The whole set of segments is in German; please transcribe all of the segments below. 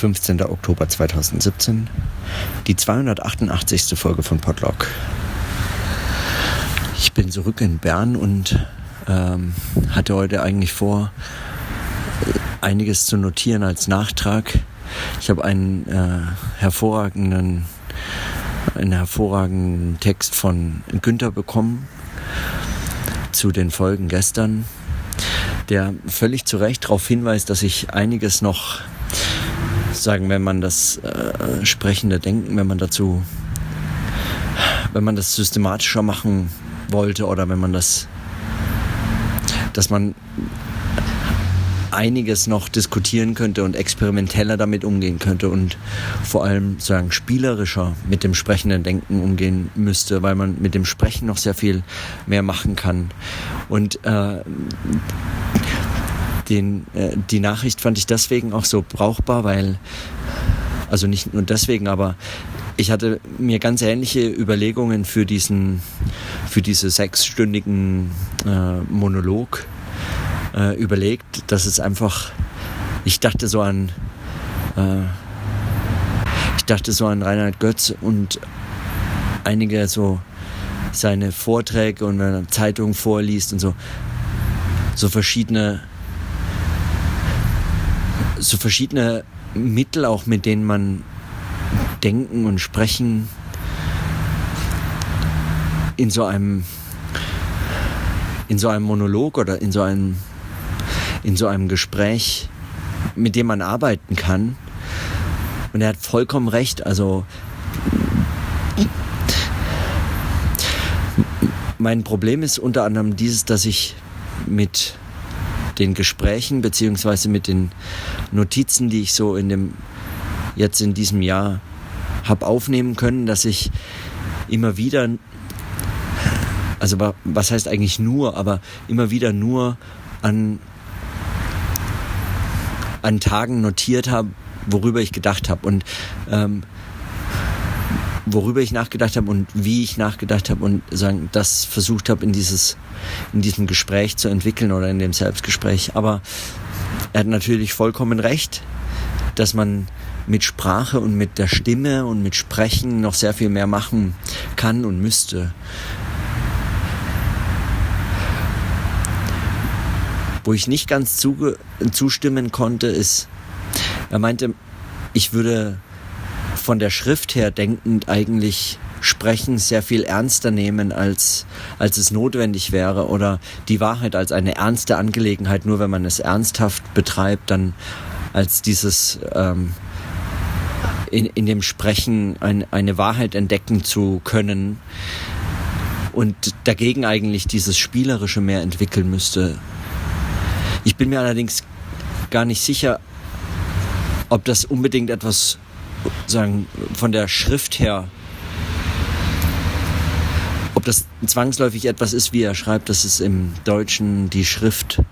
15. Oktober 2017, die 288. Folge von Podlog. Ich bin zurück in Bern und ähm, hatte heute eigentlich vor, einiges zu notieren als Nachtrag. Ich habe einen äh, hervorragenden, einen hervorragenden Text von Günther bekommen zu den Folgen gestern, der völlig zu Recht darauf hinweist, dass ich einiges noch sagen, wenn man das äh, sprechende Denken, wenn man dazu, wenn man das systematischer machen wollte oder wenn man das, dass man einiges noch diskutieren könnte und experimenteller damit umgehen könnte und vor allem sagen spielerischer mit dem sprechenden Denken umgehen müsste, weil man mit dem Sprechen noch sehr viel mehr machen kann. Und äh, den, äh, die Nachricht fand ich deswegen auch so brauchbar, weil, also nicht nur deswegen, aber ich hatte mir ganz ähnliche Überlegungen für diesen, für diese sechsstündigen äh, Monolog äh, überlegt, dass es einfach, ich dachte so an, äh, ich dachte so an Reinhard Götz und einige so seine Vorträge und wenn er Zeitungen vorliest und so, so verschiedene so verschiedene Mittel auch, mit denen man denken und sprechen in so einem in so einem Monolog oder in so einem in so einem Gespräch, mit dem man arbeiten kann. Und er hat vollkommen recht. Also mein Problem ist unter anderem dieses, dass ich mit den Gesprächen beziehungsweise mit den Notizen, die ich so in dem jetzt in diesem Jahr habe aufnehmen können, dass ich immer wieder, also was heißt eigentlich nur, aber immer wieder nur an, an Tagen notiert habe, worüber ich gedacht habe und ähm, worüber ich nachgedacht habe und wie ich nachgedacht habe und sagen, das versucht habe in dieses in diesem Gespräch zu entwickeln oder in dem Selbstgespräch. Aber er hat natürlich vollkommen recht, dass man mit Sprache und mit der Stimme und mit Sprechen noch sehr viel mehr machen kann und müsste. Wo ich nicht ganz zustimmen konnte, ist, er meinte, ich würde von der Schrift her denkend eigentlich Sprechen sehr viel ernster nehmen, als, als es notwendig wäre oder die Wahrheit als eine ernste Angelegenheit, nur wenn man es ernsthaft betreibt, dann als dieses ähm, in, in dem Sprechen ein, eine Wahrheit entdecken zu können und dagegen eigentlich dieses Spielerische mehr entwickeln müsste. Ich bin mir allerdings gar nicht sicher, ob das unbedingt etwas sagen von der Schrift her ob das zwangsläufig etwas ist, wie er schreibt, dass es im Deutschen die Schrift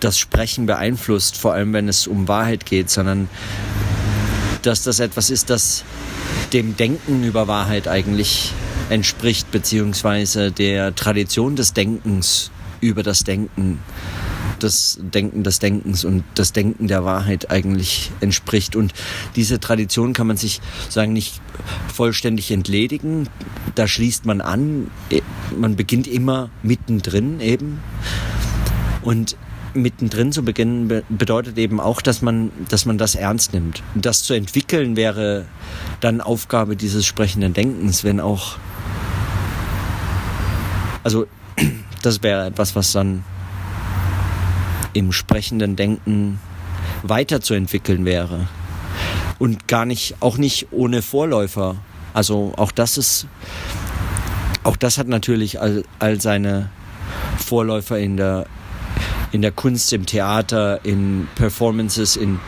das Sprechen beeinflusst, vor allem wenn es um Wahrheit geht, sondern dass das etwas ist, das dem Denken über Wahrheit eigentlich entspricht, beziehungsweise der Tradition des Denkens über das Denken das Denken des Denkens und das Denken der Wahrheit eigentlich entspricht. Und diese Tradition kann man sich sagen nicht vollständig entledigen. Da schließt man an. Man beginnt immer mittendrin eben. Und mittendrin zu beginnen bedeutet eben auch, dass man, dass man das ernst nimmt. Und das zu entwickeln wäre dann Aufgabe dieses sprechenden Denkens, wenn auch, also das wäre etwas, was dann im sprechenden Denken weiterzuentwickeln wäre. Und gar nicht, auch nicht ohne Vorläufer. Also auch das ist, auch das hat natürlich all, all seine Vorläufer in der, in der Kunst, im Theater, in Performances, in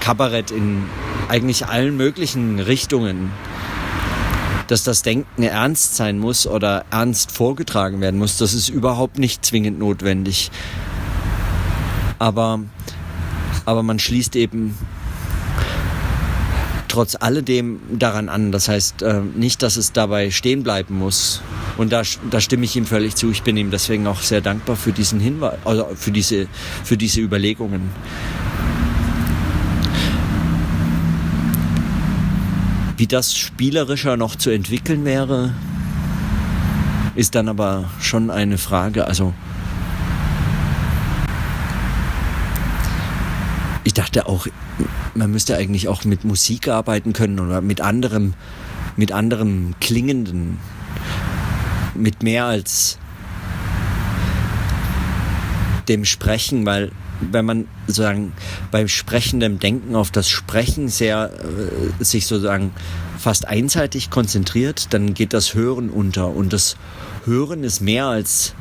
Kabarett, in eigentlich allen möglichen Richtungen. Dass das Denken ernst sein muss oder ernst vorgetragen werden muss, das ist überhaupt nicht zwingend notwendig aber, aber man schließt eben trotz alledem daran an. Das heißt äh, nicht, dass es dabei stehen bleiben muss. Und da, da stimme ich ihm völlig zu. Ich bin ihm deswegen auch sehr dankbar für diesen Hinweis, also für diese, für diese Überlegungen. Wie das spielerischer noch zu entwickeln wäre, ist dann aber schon eine Frage. Also ich dachte auch, man müsste eigentlich auch mit Musik arbeiten können oder mit anderem, mit anderem klingenden, mit mehr als dem Sprechen, weil wenn man sozusagen beim sprechendem Denken auf das Sprechen sehr äh, sich sozusagen fast einseitig konzentriert, dann geht das Hören unter. Und das Hören ist mehr als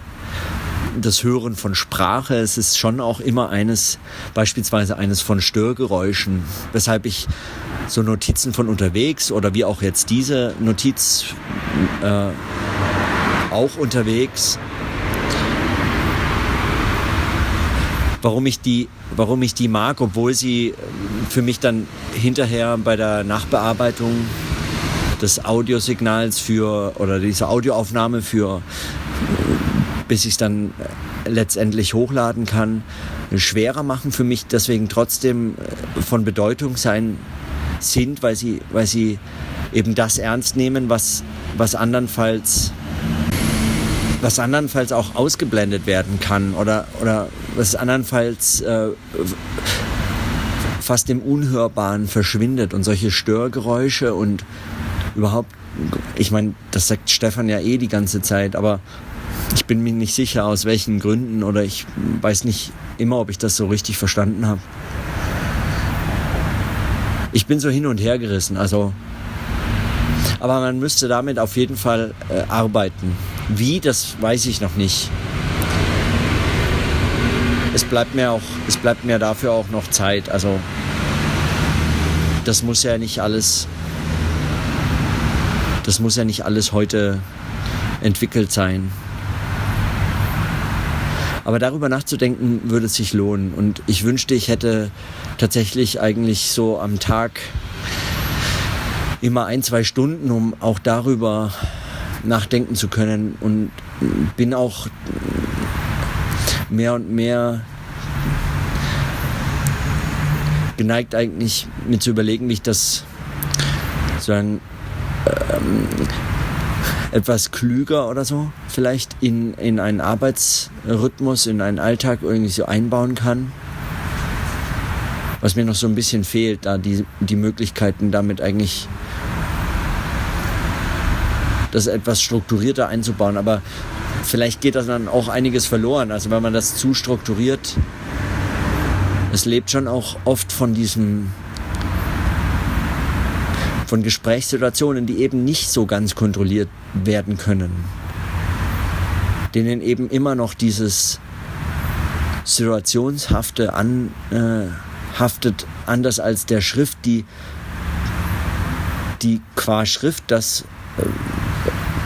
das Hören von Sprache. Es ist schon auch immer eines, beispielsweise eines von Störgeräuschen, weshalb ich so Notizen von unterwegs oder wie auch jetzt diese Notiz äh, auch unterwegs warum ich die, warum ich die mag, obwohl sie für mich dann hinterher bei der Nachbearbeitung des Audiosignals für oder dieser Audioaufnahme für bis ich es dann letztendlich hochladen kann, schwerer machen für mich, deswegen trotzdem von Bedeutung sein sind, weil sie, weil sie eben das ernst nehmen, was, was andernfalls was andernfalls auch ausgeblendet werden kann oder, oder was andernfalls äh, fast im Unhörbaren verschwindet und solche Störgeräusche und überhaupt, ich meine, das sagt Stefan ja eh die ganze Zeit, aber ich bin mir nicht sicher, aus welchen Gründen oder ich weiß nicht immer, ob ich das so richtig verstanden habe. Ich bin so hin und her gerissen, also. Aber man müsste damit auf jeden Fall äh, arbeiten. Wie, das weiß ich noch nicht. Es bleibt mir auch, es bleibt mir dafür auch noch Zeit. Also das muss ja nicht alles, das muss ja nicht alles heute entwickelt sein. Aber darüber nachzudenken würde es sich lohnen. Und ich wünschte, ich hätte tatsächlich eigentlich so am Tag immer ein, zwei Stunden, um auch darüber nachdenken zu können und bin auch mehr und mehr geneigt eigentlich mir zu überlegen, wie ich das sozusagen ähm, etwas klüger oder so vielleicht in, in einen Arbeitsrhythmus, in einen Alltag irgendwie so einbauen kann. Was mir noch so ein bisschen fehlt, da die, die Möglichkeiten damit eigentlich das etwas strukturierter einzubauen. Aber vielleicht geht das dann auch einiges verloren. Also wenn man das zu strukturiert, es lebt schon auch oft von diesem von Gesprächssituationen, die eben nicht so ganz kontrolliert werden können. Denen eben immer noch dieses Situationshafte anhaftet, äh, anders als der Schrift, die, die qua Schrift das äh,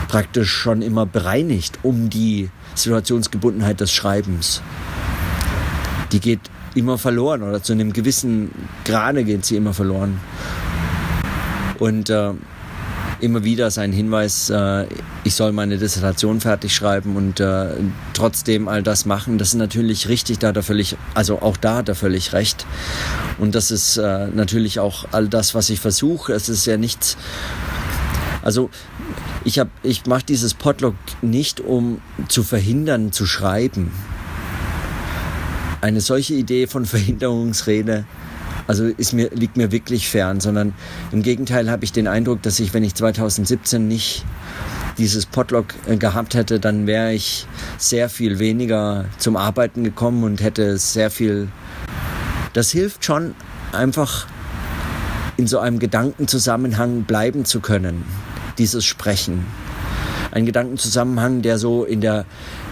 praktisch schon immer bereinigt um die Situationsgebundenheit des Schreibens. Die geht immer verloren oder zu einem gewissen Grade geht sie immer verloren. Und äh, immer wieder sein Hinweis, äh, ich soll meine Dissertation fertig schreiben und äh, trotzdem all das machen, das ist natürlich richtig, da hat er völlig, also auch da hat er völlig recht. Und das ist äh, natürlich auch all das, was ich versuche. Es ist ja nichts, also ich, hab, ich mache dieses Podlog nicht, um zu verhindern, zu schreiben. Eine solche Idee von Verhinderungsrede also ist mir, liegt mir wirklich fern, sondern im Gegenteil habe ich den Eindruck, dass ich, wenn ich 2017 nicht dieses Podlog äh, gehabt hätte, dann wäre ich sehr viel weniger zum Arbeiten gekommen und hätte sehr viel. Das hilft schon, einfach in so einem Gedankenzusammenhang bleiben zu können dieses Sprechen. Ein Gedankenzusammenhang, der so in der,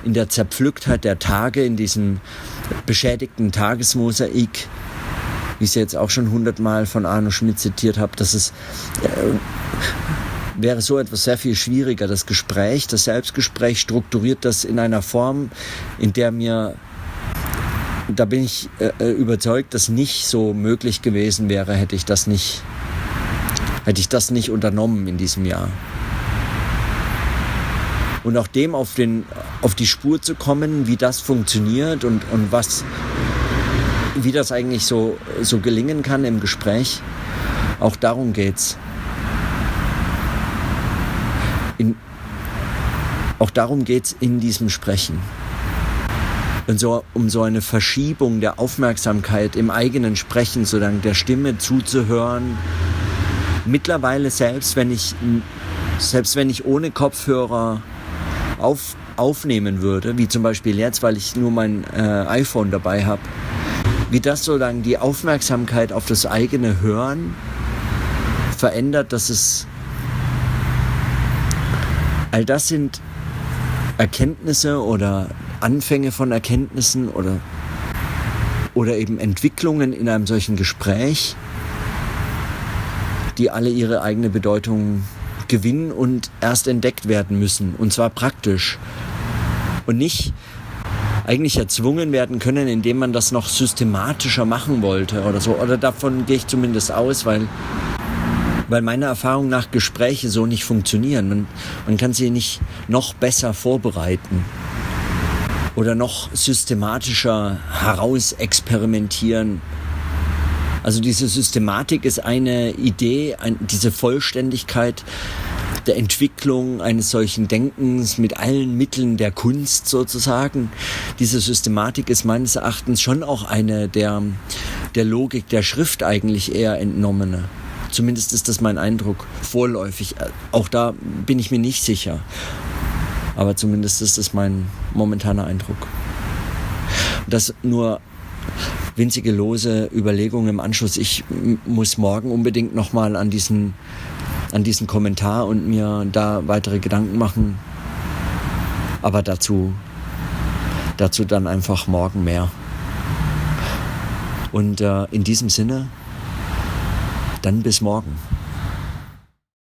in der Zerpflücktheit der Tage, in diesem beschädigten Tagesmosaik, wie ich es jetzt auch schon hundertmal von Arno Schmidt zitiert habe, dass es äh, wäre so etwas sehr viel schwieriger. Das Gespräch, das Selbstgespräch strukturiert das in einer Form, in der mir da bin ich äh, äh überzeugt, dass nicht so möglich gewesen wäre, hätte ich das nicht hätte ich das nicht unternommen in diesem Jahr. Und auch dem auf, den, auf die Spur zu kommen, wie das funktioniert und, und was, wie das eigentlich so, so gelingen kann im Gespräch. Auch darum geht's. In, auch darum geht es in diesem Sprechen. Und so, um so eine Verschiebung der Aufmerksamkeit im eigenen Sprechen, so sozusagen der Stimme zuzuhören. Mittlerweile selbst, wenn ich, selbst wenn ich ohne Kopfhörer auf, aufnehmen würde, wie zum Beispiel jetzt, weil ich nur mein äh, iPhone dabei habe, wie das so dann die Aufmerksamkeit auf das eigene Hören verändert, dass es all das sind Erkenntnisse oder Anfänge von Erkenntnissen oder, oder eben Entwicklungen in einem solchen Gespräch, die alle ihre eigene Bedeutung gewinnen und erst entdeckt werden müssen. Und zwar praktisch. Und nicht eigentlich erzwungen werden können, indem man das noch systematischer machen wollte oder so. Oder davon gehe ich zumindest aus, weil, weil meiner Erfahrung nach Gespräche so nicht funktionieren. Man, man kann sie nicht noch besser vorbereiten oder noch systematischer herausexperimentieren. Also diese Systematik ist eine Idee, ein, diese Vollständigkeit der Entwicklung eines solchen Denkens mit allen Mitteln der Kunst sozusagen. Diese Systematik ist meines Erachtens schon auch eine der, der Logik der Schrift eigentlich eher entnommene. Zumindest ist das mein Eindruck vorläufig. Auch da bin ich mir nicht sicher. Aber zumindest ist das mein momentaner Eindruck. Das nur winzige lose Überlegungen im Anschluss. Ich muss morgen unbedingt nochmal an diesen, an diesen Kommentar und mir da weitere Gedanken machen. Aber dazu, dazu dann einfach morgen mehr. Und äh, in diesem Sinne, dann bis morgen.